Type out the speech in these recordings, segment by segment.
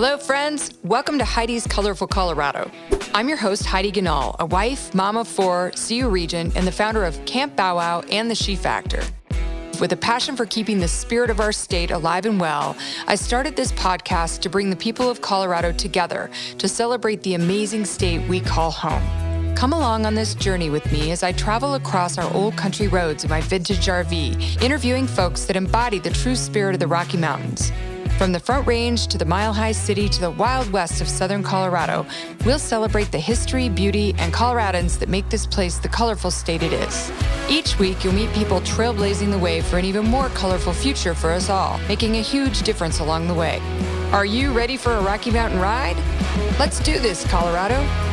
Hello, friends. Welcome to Heidi's Colorful Colorado. I'm your host, Heidi Ganahl, a wife, mom of four, CU Regent, and the founder of Camp Bow Wow and The She Factor. With a passion for keeping the spirit of our state alive and well, I started this podcast to bring the people of Colorado together to celebrate the amazing state we call home. Come along on this journey with me as I travel across our old country roads in my vintage RV, interviewing folks that embody the true spirit of the Rocky Mountains. From the Front Range to the Mile High City to the Wild West of Southern Colorado, we'll celebrate the history, beauty, and Coloradans that make this place the colorful state it is. Each week, you'll meet people trailblazing the way for an even more colorful future for us all, making a huge difference along the way. Are you ready for a Rocky Mountain ride? Let's do this, Colorado.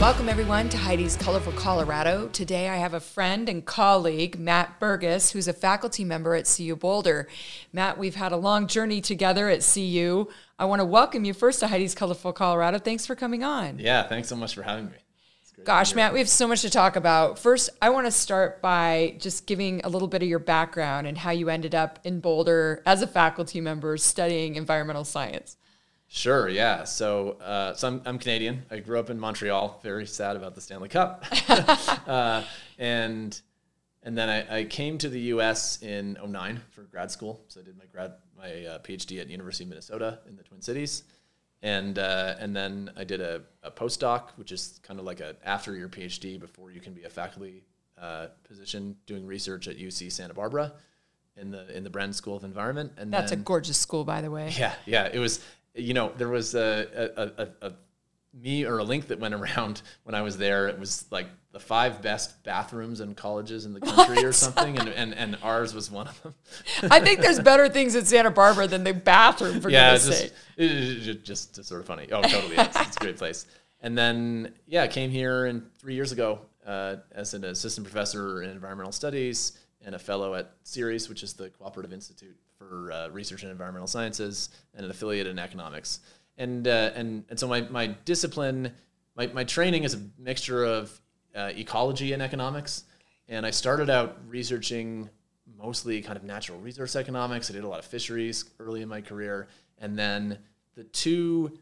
Welcome, everyone, to Heidi's Colorful Colorado. Today, I have a friend and colleague, Matt Burgess, who's a faculty member at CU Boulder. Matt, we've had a long journey together at CU. I want to welcome you first to Heidi's Colorful Colorado. Thanks for coming on. Yeah, thanks so much for having me. Gosh, Matt, we have so much to talk about. First, I want to start by just giving a little bit of your background and how you ended up in Boulder as a faculty member studying environmental science. Sure, yeah. So, uh, so I'm, I'm, Canadian. I grew up in Montreal. Very sad about the Stanley Cup. uh, and and then I, I, came to the U.S. in 09 for grad school. So I did my grad my uh, PhD at University of Minnesota in the Twin Cities, and uh, and then I did a, a postdoc, which is kind of like a after your PhD before you can be a faculty uh, position doing research at UC Santa Barbara in the in the Bren School of Environment. And that's then, a gorgeous school, by the way. Yeah, yeah. It was you know, there was a, a, a, a me or a link that went around when I was there. It was like the five best bathrooms in colleges in the country what? or something, and, and and ours was one of them. I think there's better things in Santa Barbara than the bathroom. For yeah, just, it, it, just, just sort of funny. Oh, totally, it's, it's, a great place. And then yeah, I came here and three years ago uh, as an assistant professor in environmental studies and a fellow at CIRES, which is the Cooperative Institute for uh, Research in Environmental Sciences, and an affiliate in economics. And uh, and and so my my discipline, my my training is a mixture of uh, ecology and economics. And I started out researching mostly kind of natural resource economics. I did a lot of fisheries early in my career, and then the two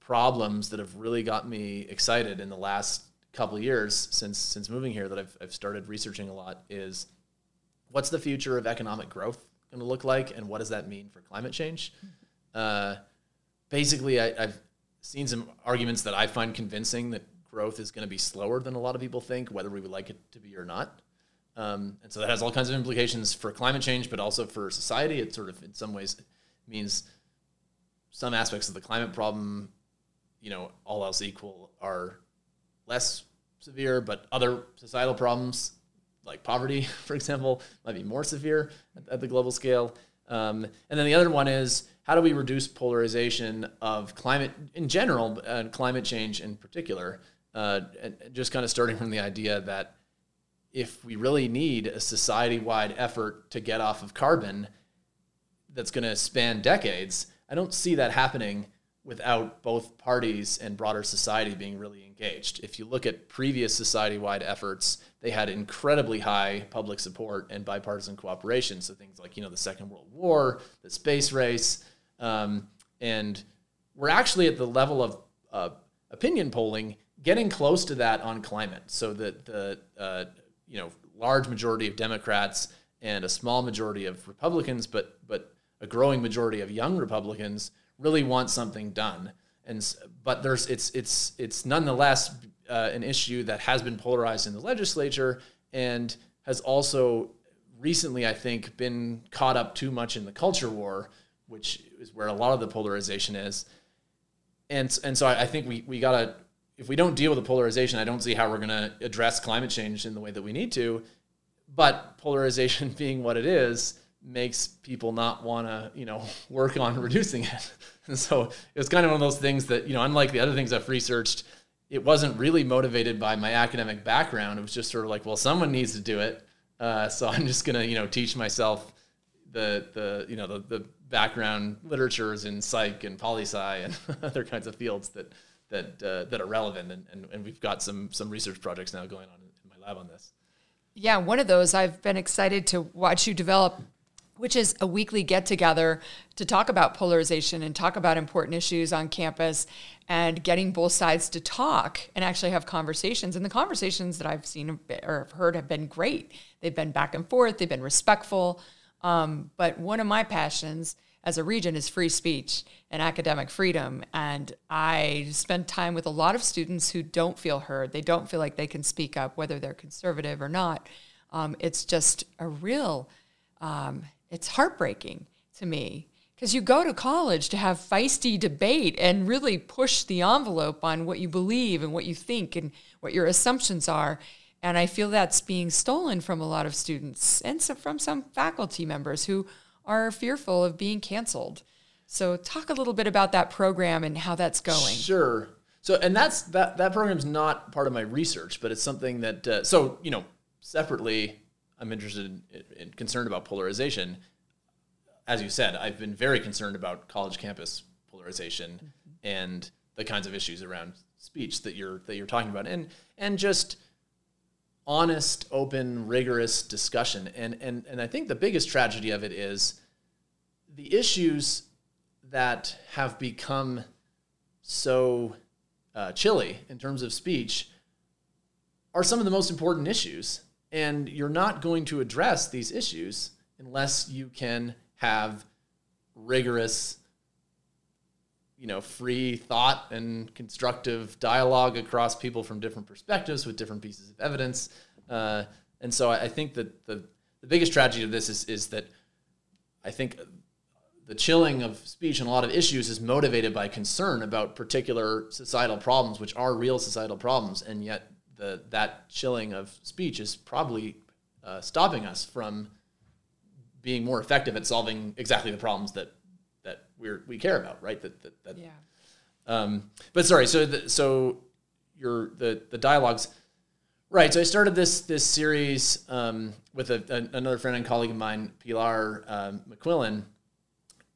problems that have really got me excited in the last couple years since since moving here that I've, I've started researching a lot is what's the future of economic growth going to look like, and what does that mean for climate change? Uh, basically, I, have seen some arguments that I find convincing that growth is going to be slower than a lot of people think, whether we would like it to be or not. Um, and so that has all kinds of implications for climate change, but also for society. It sort of, in some ways, means some aspects of the climate problem, you know, all else equal, are less severe, but other societal problems like poverty, for example, might be more severe at, at the global scale. Um, and then the other one is how do we reduce polarization of climate in general and climate change in particular? Uh, just kind of starting from the idea that if we really need a society wide effort to get off of carbon that's going to span decades, I don't see that happening without both parties and broader society being really engaged. If you look at previous society wide efforts, they had incredibly high public support and bipartisan cooperation. So things like, you know, the Second World War, the space race. Um, and we're actually at the level of uh, opinion polling getting close to that on climate. So that the, uh, you know, large majority of Democrats and a small majority of Republicans, but, but a growing majority of young Republicans really want something done. And but there's it's it's it's nonetheless uh, an issue that has been polarized in the legislature and has also recently, I think, been caught up too much in the culture war, which is where a lot of the polarization is. And and so I, I think we we gotta if we don't deal with the polarization, I don't see how we're gonna address climate change in the way that we need to. But polarization being what it is, makes people not want to, you know, work on reducing it. And so it was kind of one of those things that, you know, unlike the other things I've researched, it wasn't really motivated by my academic background. It was just sort of like, well, someone needs to do it. Uh, so I'm just going to, you know, teach myself the, the, you know, the, the background literatures in psych and poli sci and other kinds of fields that, that, uh, that are relevant. And, and, and we've got some, some research projects now going on in my lab on this. Yeah, one of those I've been excited to watch you develop which is a weekly get together to talk about polarization and talk about important issues on campus and getting both sides to talk and actually have conversations. And the conversations that I've seen or have heard have been great. They've been back and forth, they've been respectful. Um, but one of my passions as a regent is free speech and academic freedom. And I spend time with a lot of students who don't feel heard. They don't feel like they can speak up, whether they're conservative or not. Um, it's just a real um, it's heartbreaking to me because you go to college to have feisty debate and really push the envelope on what you believe and what you think and what your assumptions are. And I feel that's being stolen from a lot of students and so from some faculty members who are fearful of being canceled. So talk a little bit about that program and how that's going. Sure. So and that's that that program's not part of my research, but it's something that uh, so you know separately I'm interested in, concerned about polarization. As you said, I've been very concerned about college campus polarization mm-hmm. and the kinds of issues around speech that you're that you're talking about, and and just honest, open, rigorous discussion. And and and I think the biggest tragedy of it is the issues that have become so uh, chilly in terms of speech are some of the most important issues and you're not going to address these issues unless you can have rigorous, you know, free thought and constructive dialogue across people from different perspectives with different pieces of evidence. Uh, and so I, think that the, the biggest tragedy of this is, is that I think the chilling of speech and a lot of issues is motivated by concern about particular societal problems, which are real societal problems, and yet the that chilling of speech is probably uh, stopping us from being more effective at solving exactly the problems that that we we care about, right? That that, that yeah. Um, but sorry, so the, so your the the dialogues, right? So I started this this series um, with a, a, another friend and colleague of mine, Pilar um, McQuillan,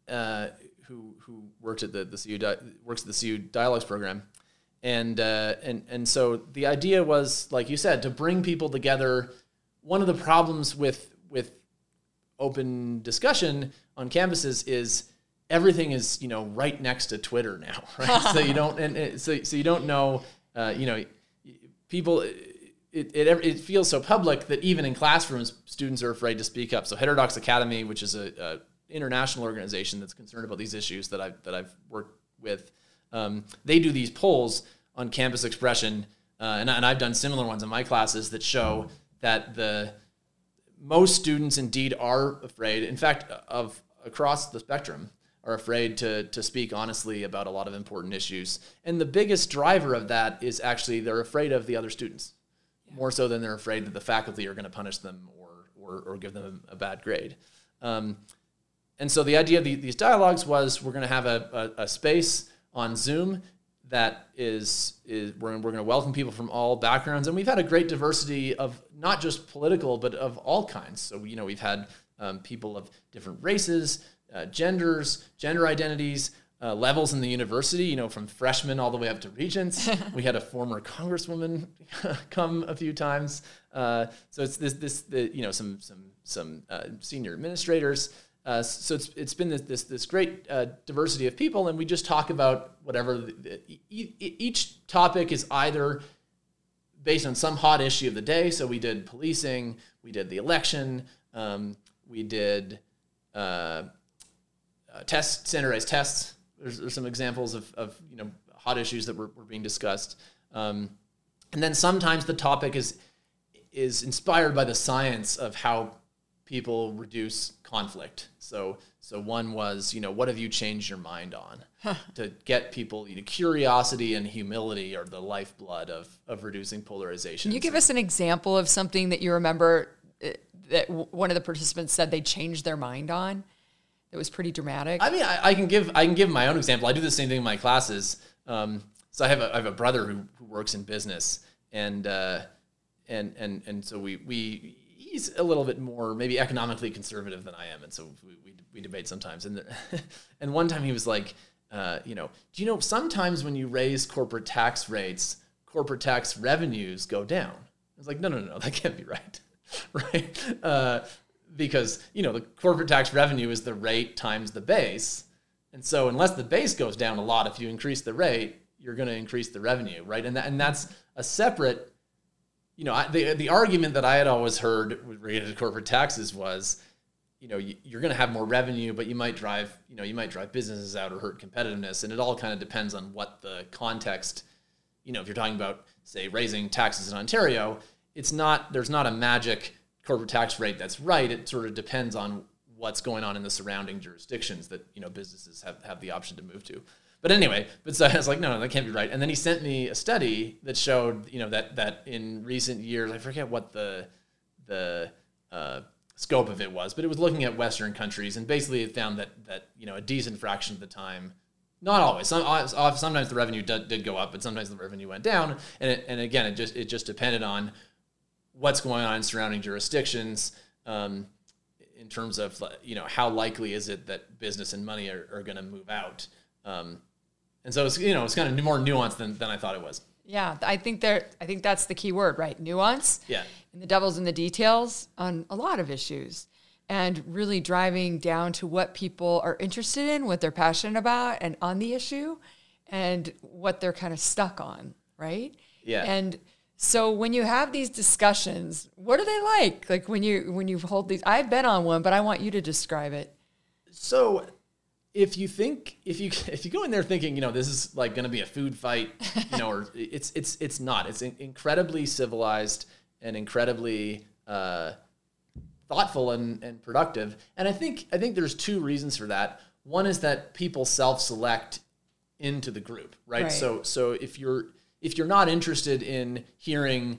uh, who who works at the the CU di- works at the CU Dialogues program, and uh, and and so the idea was, like you said, to bring people together. One of the problems with with open discussion on campuses is everything is you know right next to Twitter now, right? so you don't and so so you don't know, uh, you know, people. It, it, it feels so public that even in classrooms, students are afraid to speak up. So Heterodox Academy, which is a, a international organization that's concerned about these issues that I've that I've worked with, um, they do these polls on campus expression, uh, and, and I've done similar ones in my classes that show that the most students indeed are afraid. In fact, of across the spectrum, are afraid to to speak honestly about a lot of important issues. And the biggest driver of that is actually they're afraid of the other students, yeah. more so than they're afraid that the faculty are going to punish them or or, or give them a bad grade. Um, and so the idea of the, these dialogues was we're going to have a, a, a space on Zoom that is is we're, we're going to welcome people from all backgrounds. And we've had a great diversity of not just political but of all kinds. So you know we've had um, people of different races uh, genders gender identities uh, levels in the university you know from freshmen all the way up to regents. We had a former congresswoman come a few times. Uh, so it's this this the, you know some some some uh, senior administrators uh, so it's, it's been this, this, this great uh, diversity of people, and we just talk about whatever. The, e- each topic is either based on some hot issue of the day. So we did policing, we did the election, um, we did uh, uh test standardized tests. There's, there's, some examples of, of you know hot issues that were, were being discussed, um, and then sometimes the topic is is inspired by the science of how people reduce conflict. So so one was, you know, what have you changed your mind on? to get people, you know, curiosity and humility are the lifeblood of of reducing polarization. Can you give us an example of something that you remember uh, that one of the participants said they changed their mind on? It was pretty dramatic. I mean, I, I, can give I can give my own example. I do the same thing in my classes. Um, so I have a, I have a brother who, who works in business, and uh, and and and so we we he's a little bit more maybe economically conservative than I am, and so we, we, we debate sometimes. And and one time he was like, uh, you know, do you know sometimes when you raise corporate tax rates, corporate tax revenues go down? I was like, no, no, no, that can't be right, right? Uh, because you know the corporate tax revenue is the rate times the base, and so unless the base goes down a lot, if you increase the rate, you're going to increase the revenue, right? And that, and that's a separate. You know, I, the the argument that I had always heard related to corporate taxes was, you know, you, you're going to have more revenue, but you might drive, you know, you might drive businesses out or hurt competitiveness, and it all kind of depends on what the context. You know, if you're talking about say raising taxes in Ontario, it's not there's not a magic corporate tax rate that's right. It sort of depends on what's going on in the surrounding jurisdictions that you know businesses have, have the option to move to. But anyway, but so I was like, no, no, that can't be right. And then he sent me a study that showed, you know, that that in recent years, I forget what the the uh, scope of it was, but it was looking at Western countries, and basically it found that that you know a decent fraction of the time, not always, some, uh, sometimes the revenue did, did go up, but sometimes the revenue went down, and it, and again, it just it just depended on what's going on in surrounding jurisdictions. Um, in terms of you know how likely is it that business and money are, are going to move out um, and so it's you know it's kind of more nuanced than, than I thought it was. Yeah, I think there. I think that's the key word, right? Nuance. Yeah. And the devil's in the details on a lot of issues, and really driving down to what people are interested in, what they're passionate about, and on the issue, and what they're kind of stuck on, right? Yeah. And so when you have these discussions, what are they like? Like when you when you hold these, I've been on one, but I want you to describe it. So if you think if you if you go in there thinking you know this is like going to be a food fight you know or it's it's it's not. It's incredibly civilized and incredibly uh, thoughtful and, and productive. And i think i think there's two reasons for that. One is that people self-select into the group right? right. So so if you're if you're not interested in hearing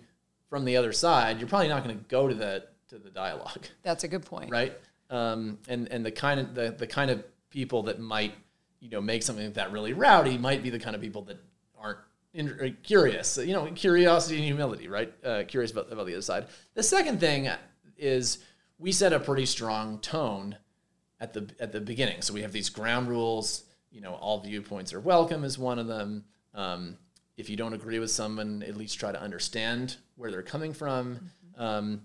from the other side you're probably not going to go to the to the dialogue. That's a good point. Right? Um, and and the kind of the, the kind of people that might, you know, make something like that really rowdy might be the kind of people that aren't in, uh, curious. You know, curiosity and humility, right? Uh, curious about, about the other side. The second thing is we set a pretty strong tone at the at the beginning. So we have these ground rules. You know, all viewpoints are welcome is one of them. Um, if you don't agree with someone, at least try to understand where they're coming from. Mm-hmm. Um,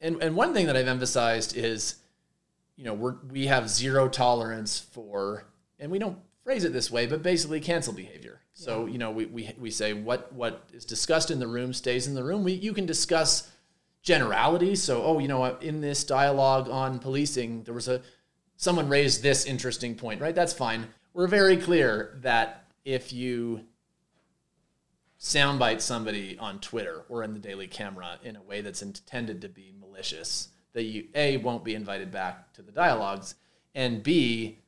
and and one thing that I've emphasized is you know, we're, we have zero tolerance for, and we don't phrase it this way, but basically cancel behavior. So, you know, we, we, we say what, what is discussed in the room stays in the room. We, you can discuss generalities. So, oh, you know, in this dialogue on policing, there was a, someone raised this interesting point, right? That's fine. We're very clear that if you soundbite somebody on Twitter or in the Daily Camera in a way that's intended to be malicious, that you a won't be invited back to the dialogues, and b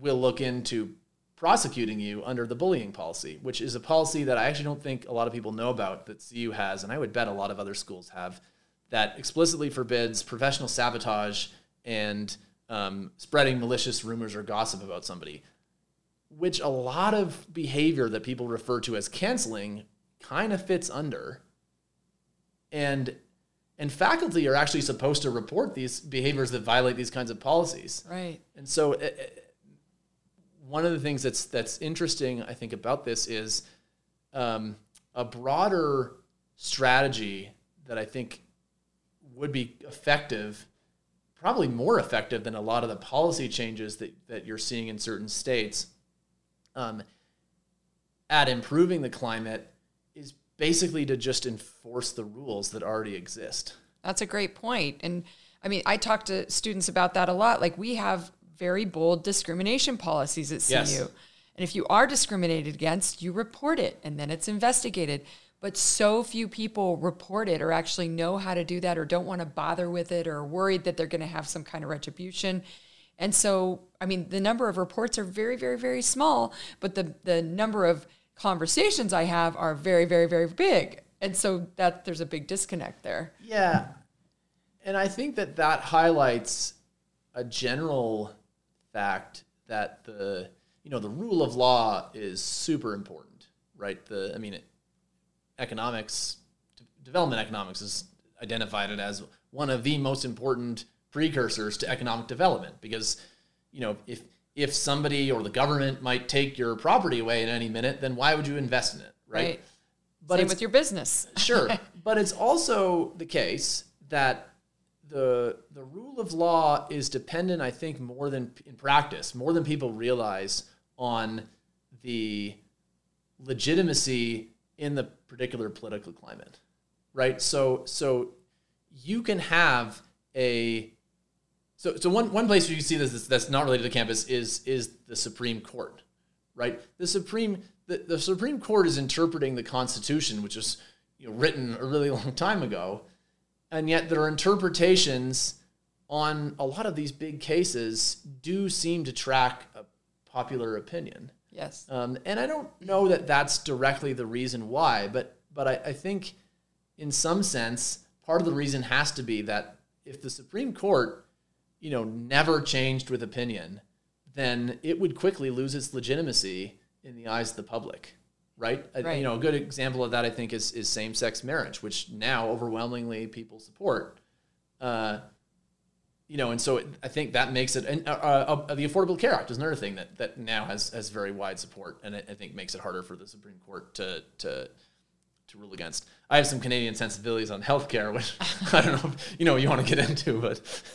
will look into prosecuting you under the bullying policy, which is a policy that I actually don't think a lot of people know about that CU has, and I would bet a lot of other schools have, that explicitly forbids professional sabotage and um, spreading malicious rumors or gossip about somebody, which a lot of behavior that people refer to as canceling kind of fits under. And and faculty are actually supposed to report these behaviors that violate these kinds of policies. Right. And so, it, uh, it, uh, one of the things that's that's interesting, I think, about this is um, a broader strategy that I think would be effective, probably more effective than a lot of the policy changes that that you're seeing in certain states. Um, at improving the climate basically to just enforce the rules that already exist. That's a great point. And I mean, I talk to students about that a lot. Like we have very bold discrimination policies at CU. Yes. And if you are discriminated against, you report it and then it's investigated. But so few people report it or actually know how to do that or don't want to bother with it or worried that they're going to have some kind of retribution. And so, I mean, the number of reports are very, very, very small, but the, the number of conversations I have are very, very, very big. And so that there's a big disconnect there. Yeah. And I think that that highlights a general fact that the you know the rule of law is super important, right? The I mean, it, economics, development economics is identified it as one of the most important precursors to economic development because you know if if somebody or the government might take your property away at any minute, then why would you invest in it, right? right. But Same with your business. sure, but it's also the case that the the rule of law is dependent, I think, more than in practice, more than people realize on the legitimacy in the particular political climate, right? So so you can have a so so one one place where you see this that's not related to campus is is the Supreme Court, right? The Supreme the, the Supreme Court is interpreting the Constitution, which was you know, written a really long time ago, and yet their interpretations on a lot of these big cases do seem to track a popular opinion. Yes. Um, and I don't know that that's directly the reason why, but but I, I think in some sense part of the reason has to be that if the Supreme Court, you know, never changed with opinion, then it would quickly lose its legitimacy in the eyes of the public, right? Right. You know, a good example of that I think is is same sex marriage, which now overwhelmingly people support. Uh, you know, and so it, I think that makes it. And uh, uh, the Affordable Care Act is another thing that that now has has very wide support, and I, I think makes it harder for the Supreme Court to to to rule against. I have some Canadian sensibilities on healthcare, which I don't know, if, you know, you want to get into, but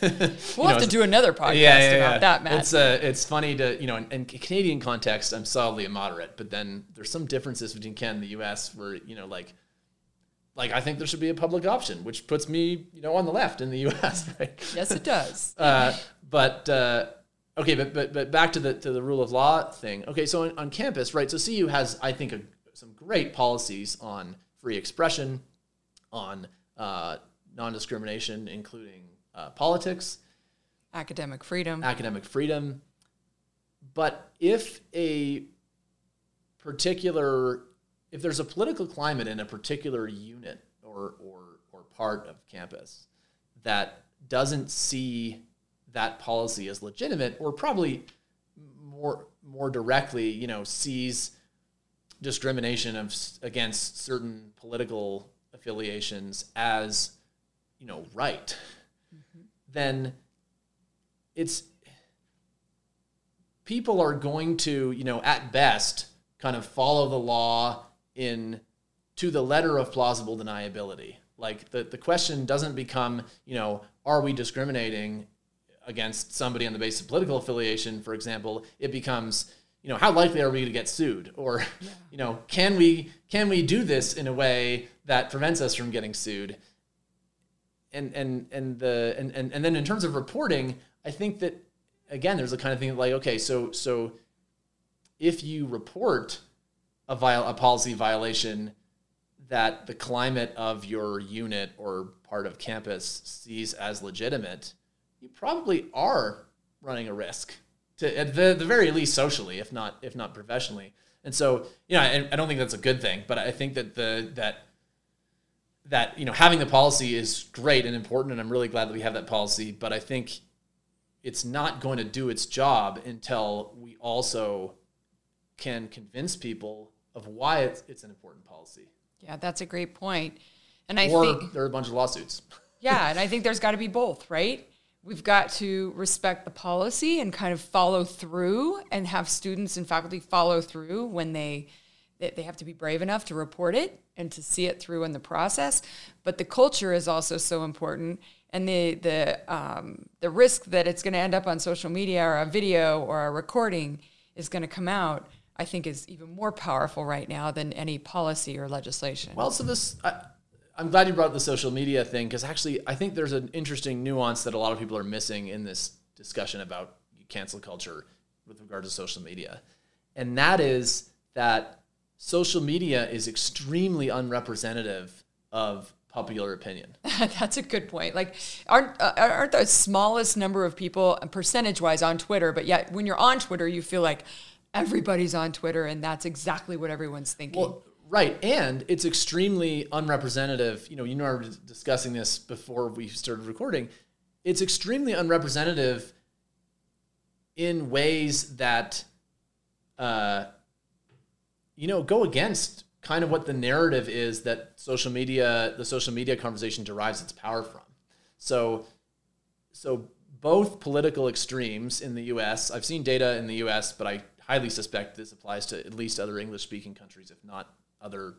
We'll you have to do another podcast yeah, yeah, about that, Matt. It's uh, it's funny to you know, in, in Canadian context, I'm solidly a moderate, but then there's some differences between Canada and the U.S. where you know, like, like I think there should be a public option, which puts me you know on the left in the U.S. Right? yes, it does. Uh, but uh, okay, but, but but back to the to the rule of law thing. Okay, so on, on campus, right? So CU has, I think, a, some great policies on free expression, on uh, non-discrimination, including uh, politics, Academic freedom. academic freedom. But if a particular, if there's a political climate in a particular unit or or or part of campus that doesn't see that policy as legitimate, or probably more more directly, you know, sees discrimination of against certain political affiliations as you know right, mm-hmm. then it's people are going to, you know, at best, kind of follow the law in to the letter of plausible deniability. Like the, the question doesn't become, you know, are we discriminating against somebody on the basis of political affiliation, for example? It becomes, you know, how likely are we to get sued? Or, you know, can we can we do this in a way that prevents us from getting sued? and and and the and, and and then in terms of reporting, I think that again, there's a kind of thing like okay, so so if you report a viol a policy violation that the climate of your unit or part of campus sees as legitimate, you probably are running a risk to at the, the very least socially, if not if not professionally. And so, you know, I, I don't think that's a good thing, but I think that the that that you know having the policy is great and important and i'm really glad that we have that policy but i think it's not going to do its job until we also can convince people of why it's, it's an important policy yeah, that's a great point. And I or think there are a bunch of lawsuits Yeah, and I think there's got to be both, right? We've got to respect the policy and kind of follow through and have students and faculty follow through when they they have to be brave enough to report it and to see it through in the process. But the culture is also so important, and the the um, the risk that it's going to end up on social media or a video or a recording is going to come out. I think is even more powerful right now than any policy or legislation. Well, so this, I'm glad you brought up the social media thing because actually, I think there's an interesting nuance that a lot of people are missing in this discussion about cancel culture with regard to social media. And that is that social media is extremely unrepresentative of popular opinion. That's a good point. Like, aren't uh, aren't the smallest number of people percentage wise on Twitter, but yet when you're on Twitter, you feel like everybody's on Twitter, and that's exactly what everyone's thinking. Well, right, and it's extremely unrepresentative. You know, you and I were discussing this before we started recording. It's extremely unrepresentative in ways that, uh, you know, go against kind of what the narrative is that social media, the social media conversation derives its power from. So, so both political extremes in the U.S. I've seen data in the U.S., but I highly suspect this applies to at least other English-speaking countries, if not other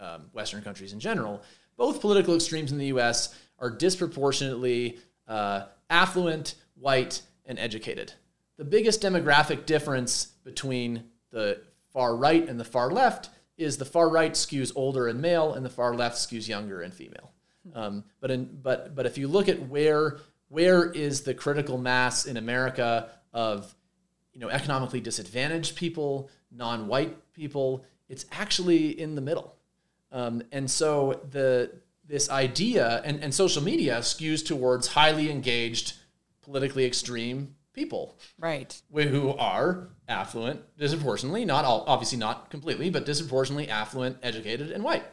um, Western countries in general. Both political extremes in the U.S. are disproportionately uh, affluent, white, and educated. The biggest demographic difference between the far right and the far left is the far right skews older and male, and the far left skews younger and female. Um, but in, but but if you look at where where is the critical mass in America of you know economically disadvantaged people, non-white people, it's actually in the middle. Um, and so the this idea and, and social media skews towards highly engaged, politically extreme people. Right. Who are affluent, disproportionately, not all, obviously not completely, but disproportionately affluent, educated, and white.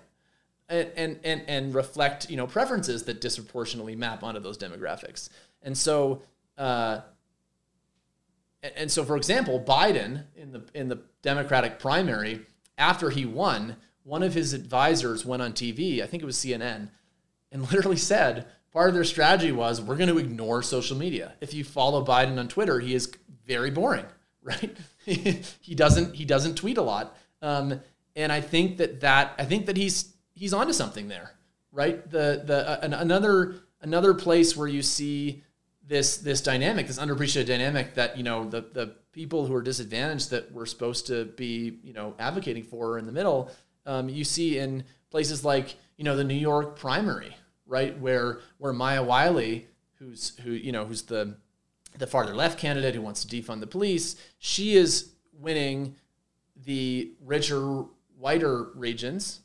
And, and, and, and reflect, you know, preferences that disproportionately map onto those demographics. And so, uh, and so, for example, Biden in the in the Democratic primary, after he won, one of his advisors went on TV, I think it was CNN, and literally said part of their strategy was we're going to ignore social media. If you follow Biden on Twitter, he is very boring, right? he doesn't he doesn't tweet a lot, um, and I think that that I think that he's he's onto something there, right? The the uh, another another place where you see this this dynamic, this underappreciated dynamic that you know the the people who are disadvantaged that we're supposed to be you know advocating for in the middle, um, you see in places like you know the New York primary, right, where where Maya Wiley, who's who you know who's the the farther left candidate who wants to defund the police, she is winning the richer, whiter regions,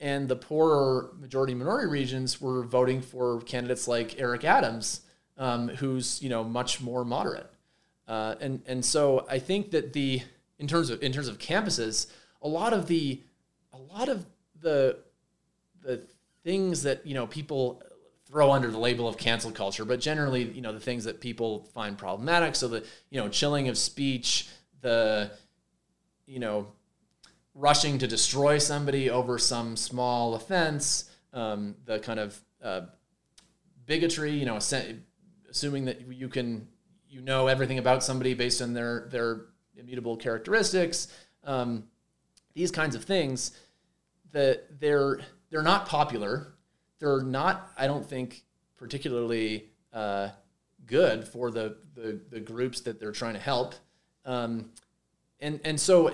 and the poorer majority minority regions were voting for candidates like Eric Adams, um, who's you know much more moderate. Uh, and and so I think that the in terms of in terms of campuses, a lot of the a lot of the the things that you know people throw under the label of cancel culture, but generally, you know, the things that people find problematic. So the, you know, chilling of speech, the, you know, rushing to destroy somebody over some small offense, um, the kind of uh, bigotry, you know, assuming that you can, you know, everything about somebody based on their their immutable characteristics, um, these kinds of things, that they're they're not popular they're not, I don't think, particularly uh, good for the, the, the groups that they're trying to help. Um, and and so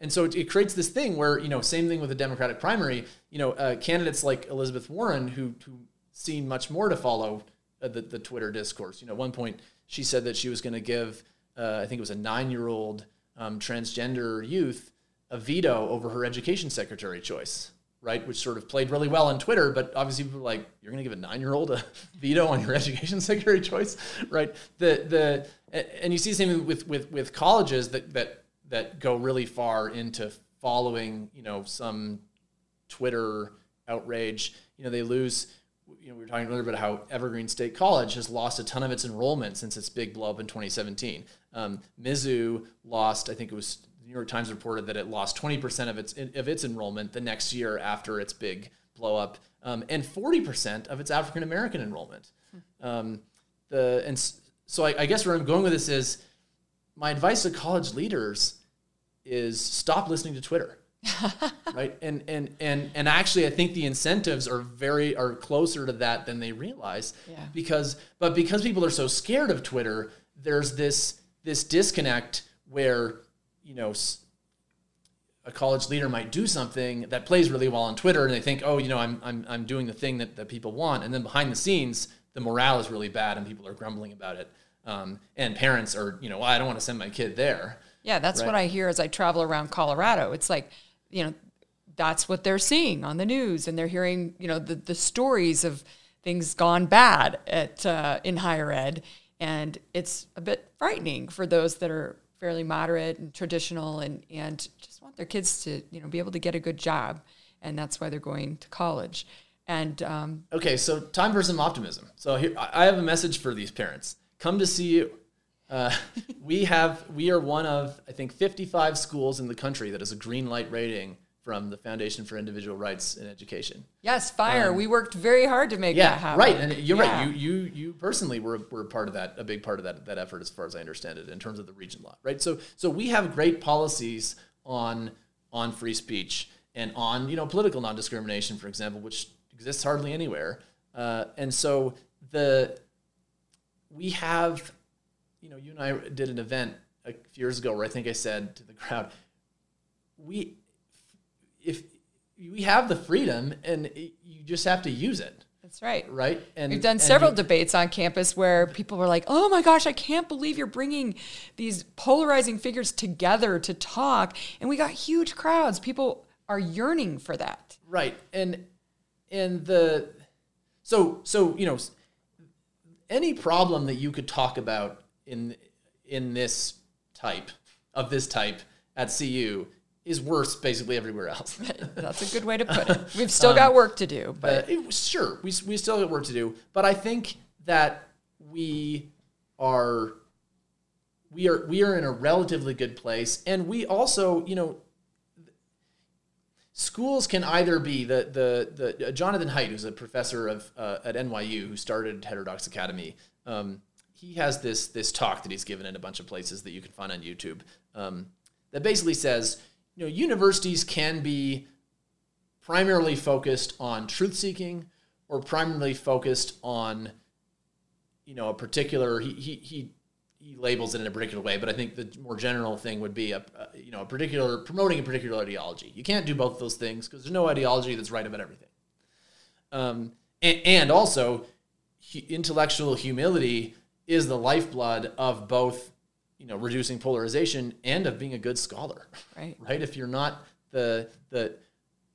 and so it, creates this thing where you know same thing with the Democratic primary. You know, uh, candidates like Elizabeth Warren who who seem much more to follow uh, the the Twitter discourse. You know, at one point she said that she was going to give uh, I think it was a nine year old um, transgender youth a veto over her education secretary choice right? Which sort of played really well on Twitter, but obviously people were like, you're going to give a nine year old a veto on your education secretary choice, right? The the and you see the same with with with colleges that that that go really far into following, you know, some Twitter outrage. You know, they lose. You know, we were talking earlier about how Evergreen State College has lost a ton of its enrollment since its big blow up in 2017. Um, Mizzou lost, I think it was the New York Times reported that it lost 20% of its of its enrollment the next year after its big blow up, um, and 40% of its African American enrollment. Um, the and so I, I guess where I'm going with this is my advice to college leaders is stop listening to Twitter. right and and and and actually i think the incentives are very are closer to that than they realize yeah. because but because people are so scared of twitter there's this this disconnect where you know, a college leader might do something that plays really well on Twitter, and they think, oh, you know, I'm I'm I'm doing the thing that, that people want, and then behind the scenes, the morale is really bad, and people are grumbling about it, um, and parents are, you know, well, I don't want to send my kid there. Yeah, that's right? what I hear as I travel around Colorado. It's like, you know, that's what they're seeing on the news, and they're hearing, you know, the the stories of things gone bad at uh, in higher ed, and it's a bit frightening for those that are fairly moderate and traditional and, and just want their kids to, you know, be able to get a good job. And that's why they're going to college. And um, okay, so time for some optimism. So here, I have a message for these parents. Come to CU. Uh, we have we are one of I think 55 schools in the country that has a green light rating from the Foundation for Individual Rights in Education. Yes, FIRE. Um, we worked very hard to make yeah, that happen. Right, and you're yeah. right. You you you personally were, were part of that, a big part of that that effort, as far as I understand it, in terms of the regent law. Right. So so we have great policies on on free speech and on you know political non discrimination, for example, which exists hardly anywhere. Uh, and so the we have, you know, you and I did an event a few years ago where I think I said to the crowd, we, if we have the freedom and you just have to use it. That's right. Right. And we've done several you, debates on campus where people were like, "Oh my gosh, I can't believe you're bringing these polarizing figures together to talk." And we got huge crowds. People are yearning for that. Right. And and the so so you know any problem that you could talk about in in this type of this type at CU is worse basically everywhere else. That's a good way to put it. We've still um, got work to do, but uh, sure, we we still got work to do. But I think that we are we are we are in a relatively good place, and we also, you know, schools can either be the the the uh, Jonathan Haidt, who's a professor of uh, at NYU who started Heterodox Academy. Um, he has this this talk that he's given in a bunch of places that you can find on YouTube um, that basically says you know, universities can be primarily focused on truth seeking or primarily focused on, you know, a particular, he, he, he, he labels it in a particular way, but I think the more general thing would be a, a you know a particular promoting a particular ideology. You can't do both of those things because there's no ideology that's right about everything. Um, and, and also, intellectual humility is the lifeblood of both you know reducing polarization and of being a good scholar. Right. Right? If you're not the the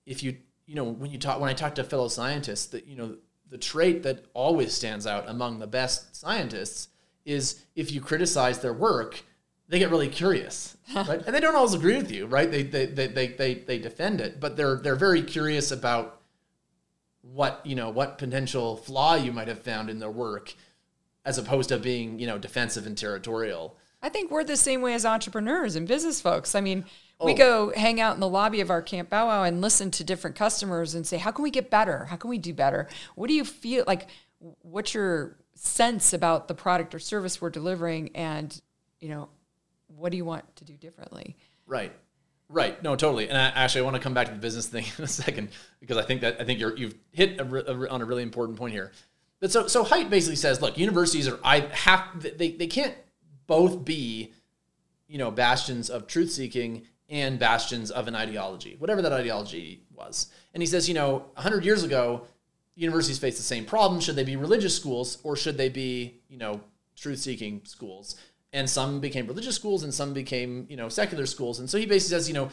if you you know when you talk when i talk to fellow scientists that you know the trait that always stands out among the best scientists is if you criticize their work they get really curious right? And they don't always agree with you right? They they, they, they, they, they defend it but they're they're very curious about what you know what potential flaw you might have found in their work as opposed to being you know defensive and territorial I think we're the same way as entrepreneurs and business folks. I mean, oh. we go hang out in the lobby of our Camp Bow Wow and listen to different customers and say, how can we get better? How can we do better? What do you feel like? What's your sense about the product or service we're delivering? And, you know, what do you want to do differently? Right. Right. No, totally. And I, actually, I want to come back to the business thing in a second because I think that I think you're, you've hit a, a, on a really important point here. But so, so Haidt basically says, look, universities are I have they, they can't both be, you know, bastions of truth seeking and bastions of an ideology, whatever that ideology was. And he says, you know, 100 years ago, universities faced the same problem. Should they be religious schools or should they be, you know, truth seeking schools? And some became religious schools and some became, you know, secular schools. And so he basically says, you know,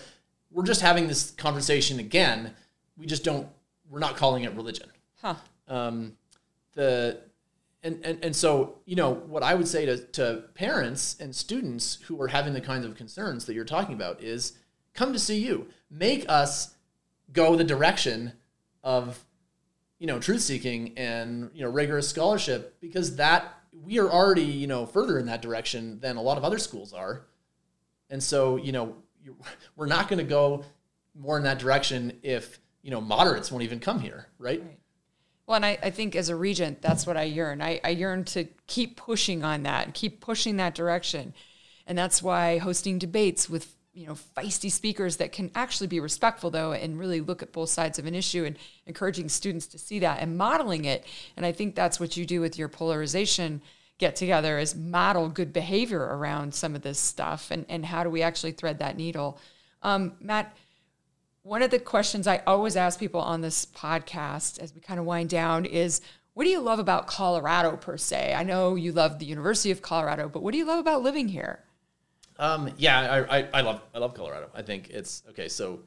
we're just having this conversation again. We just don't, we're not calling it religion. Huh. Um, the and, and, and so, you know, what I would say to, to parents and students who are having the kinds of concerns that you're talking about is come to CU. Make us go the direction of, you know, truth seeking and, you know, rigorous scholarship because that we are already, you know, further in that direction than a lot of other schools are. And so, you know, we're not going to go more in that direction if, you know, moderates won't even come here, right? right. Well, and I, I think as a regent, that's what I yearn. I, I yearn to keep pushing on that, keep pushing that direction. And that's why hosting debates with you know feisty speakers that can actually be respectful though and really look at both sides of an issue and encouraging students to see that and modeling it and i think that's what you do with your polarization get together is model good behavior around some of this stuff and, and how do we actually thread that needle um, matt one of the questions I always ask people on this podcast as we kind of wind down is what do you love about Colorado per se? I know you love the University of Colorado, but what do you love about living here? Um, yeah, I, I, I, love I love Colorado. I think it's okay. So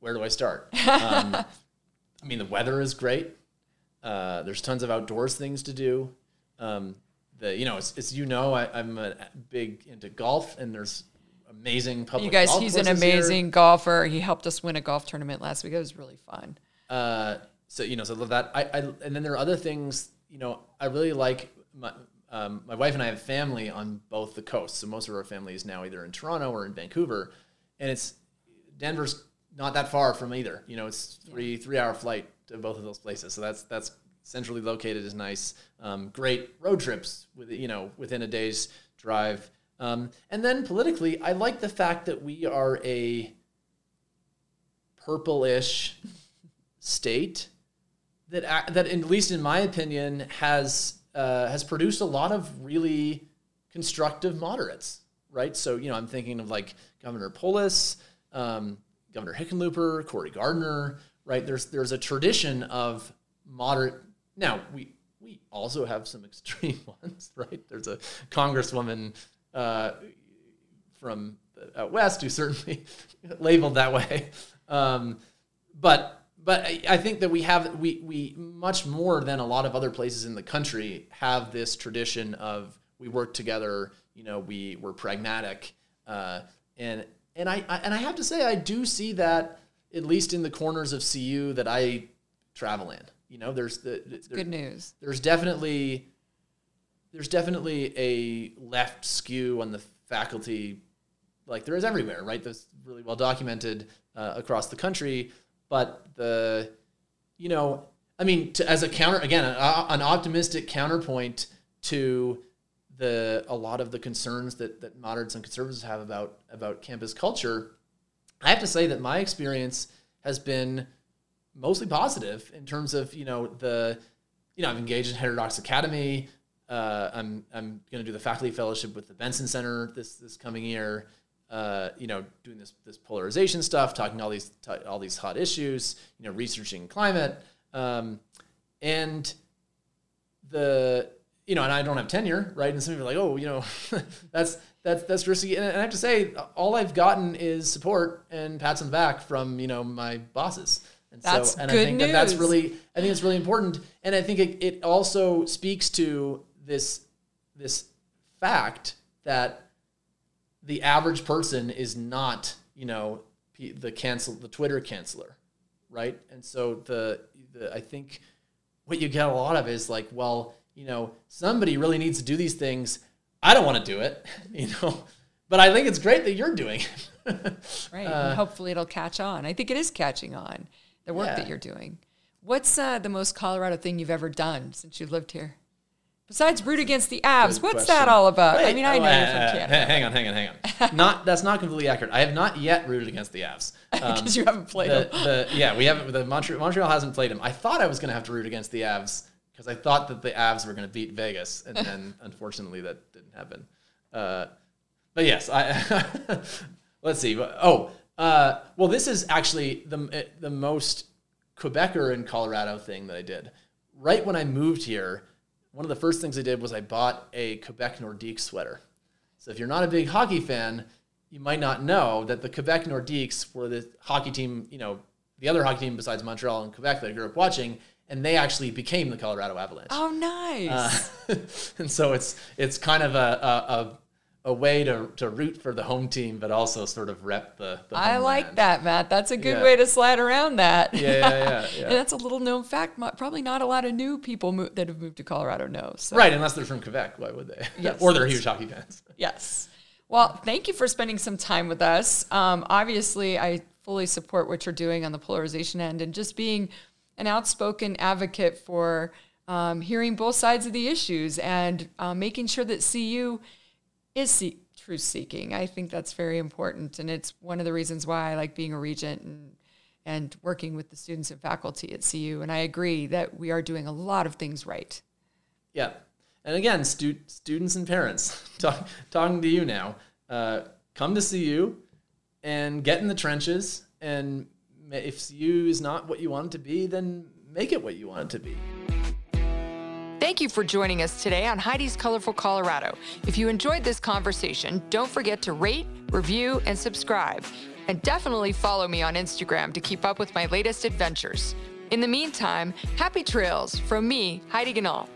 where do I start? Um, I mean, the weather is great. Uh, there's tons of outdoors things to do. Um, the you know, it's, it's you know, I, I'm a big into golf, and there's amazing public. You guys, he's an amazing here. golfer. He helped us win a golf tournament last week. It was really fun. Uh, so you know, so I love that. I, I and then there are other things. You know, I really like my um, my wife and I have family on both the coasts. So most of our family is now either in Toronto or in Vancouver, and it's Denver's not that far from either. You know, it's three yeah. three hour flight to both of those places. So that's that's centrally located is nice. Um, great road trips with you know within a day's drive. Um, and then politically, I like the fact that we are a purplish state that, that at least in my opinion, has uh, has produced a lot of really constructive moderates, right? So, you know, I'm thinking of like Governor Polis, um, Governor Hickenlooper, Cory Gardner, right? There's there's a tradition of moderate. Now we we also have some extreme ones, right? There's a congresswoman uh, from out west who certainly labeled that way, um, but but I think that we have we we much more than a lot of other places in the country have this tradition of we work together. You know, we we're pragmatic, uh, and and I, I and I have to say I do see that at least in the corners of CU that I travel in. You know, there's the there, good news. There's definitely there's definitely a left skew on the faculty, like there is everywhere, right? That's really well documented uh, across the country. But the, you know, I mean, to, as a counter again, an optimistic counterpoint to the a lot of the concerns that that moderates and conservatives have about about campus culture. I have to say that my experience has been mostly positive in terms of you know the you know I've engaged in Heterodox Academy. Uh, I'm I'm going to do the faculty fellowship with the Benson Center this this coming year. Uh, you know, doing this this polarization stuff, talking all these t- all these hot issues. You know, researching climate, um, and the you know, and I don't have tenure, right? And some people are like, oh, you know, that's that's that's risky. And I have to say, all I've gotten is support and pats on the back from you know my bosses. And that's so, and good I think news. that that's really, I think it's really important. And I think it, it also speaks to this this fact that the average person is not, you know, the cancel the Twitter canceller, right? And so the the I think what you get a lot of is like, well, you know, somebody really needs to do these things. I don't want to do it, you know, but I think it's great that you're doing it. right. Uh, hopefully it'll catch on. I think it is catching on the work yeah. that you're doing. What's uh, the most Colorado thing you've ever done since you've lived here? Besides root against the Avs, Good what's question. that all about? Wait, I mean, I oh, know uh, you're from Canada. Hang on, hang on, hang on. not that's not completely accurate. I have not yet rooted against the Avs because um, you haven't played the, them. The, yeah, we haven't. The Montreal, Montreal hasn't played him. I thought I was going to have to root against the Avs because I thought that the Avs were going to beat Vegas, and then unfortunately that didn't happen. Uh, but yes, I let's see. Oh, uh, well, this is actually the the most Quebecer in Colorado thing that I did. Right when I moved here, one of the first things I did was I bought a Quebec Nordiques sweater. So if you're not a big hockey fan, you might not know that the Quebec Nordiques were the hockey team, you know, the other hockey team besides Montreal and Quebec that I grew up watching, and they actually became the Colorado Avalanche. Oh, nice! Uh, and so it's it's kind of a, a, a way to, to root for the home team, but also sort of rep the. the I like that, Matt. That's a good Yeah. way to slide around that. Yeah, yeah, yeah. yeah. and that's a little known fact. Probably not a lot of new people mo- that have moved to Colorado know. So. right, unless they're from Quebec, why would they? Yes, or they're huge hockey fans. Yes. Well, thank you for spending some time with us. Um, obviously, I fully support what you're doing on the polarization end and just being an outspoken advocate for um, hearing both sides of the issues and uh, making sure that CU is truth seeking. I think that's very important. And it's one of the reasons why I like being a regent and, and working with the students and faculty at CU. And I agree that we are doing a lot of things right. Yeah. And again, stu- students and parents, talk, talking to you now, uh, come to CU and get in the trenches. And if CU is not what you want it to be, then make it what you want it to be. Thank you for joining us today on Heidi's Colorful Colorado. If you enjoyed this conversation, don't forget to rate, review, and subscribe. And definitely follow me on Instagram to keep up with my latest adventures. In the meantime, happy trails from me, Heidi Ganahl.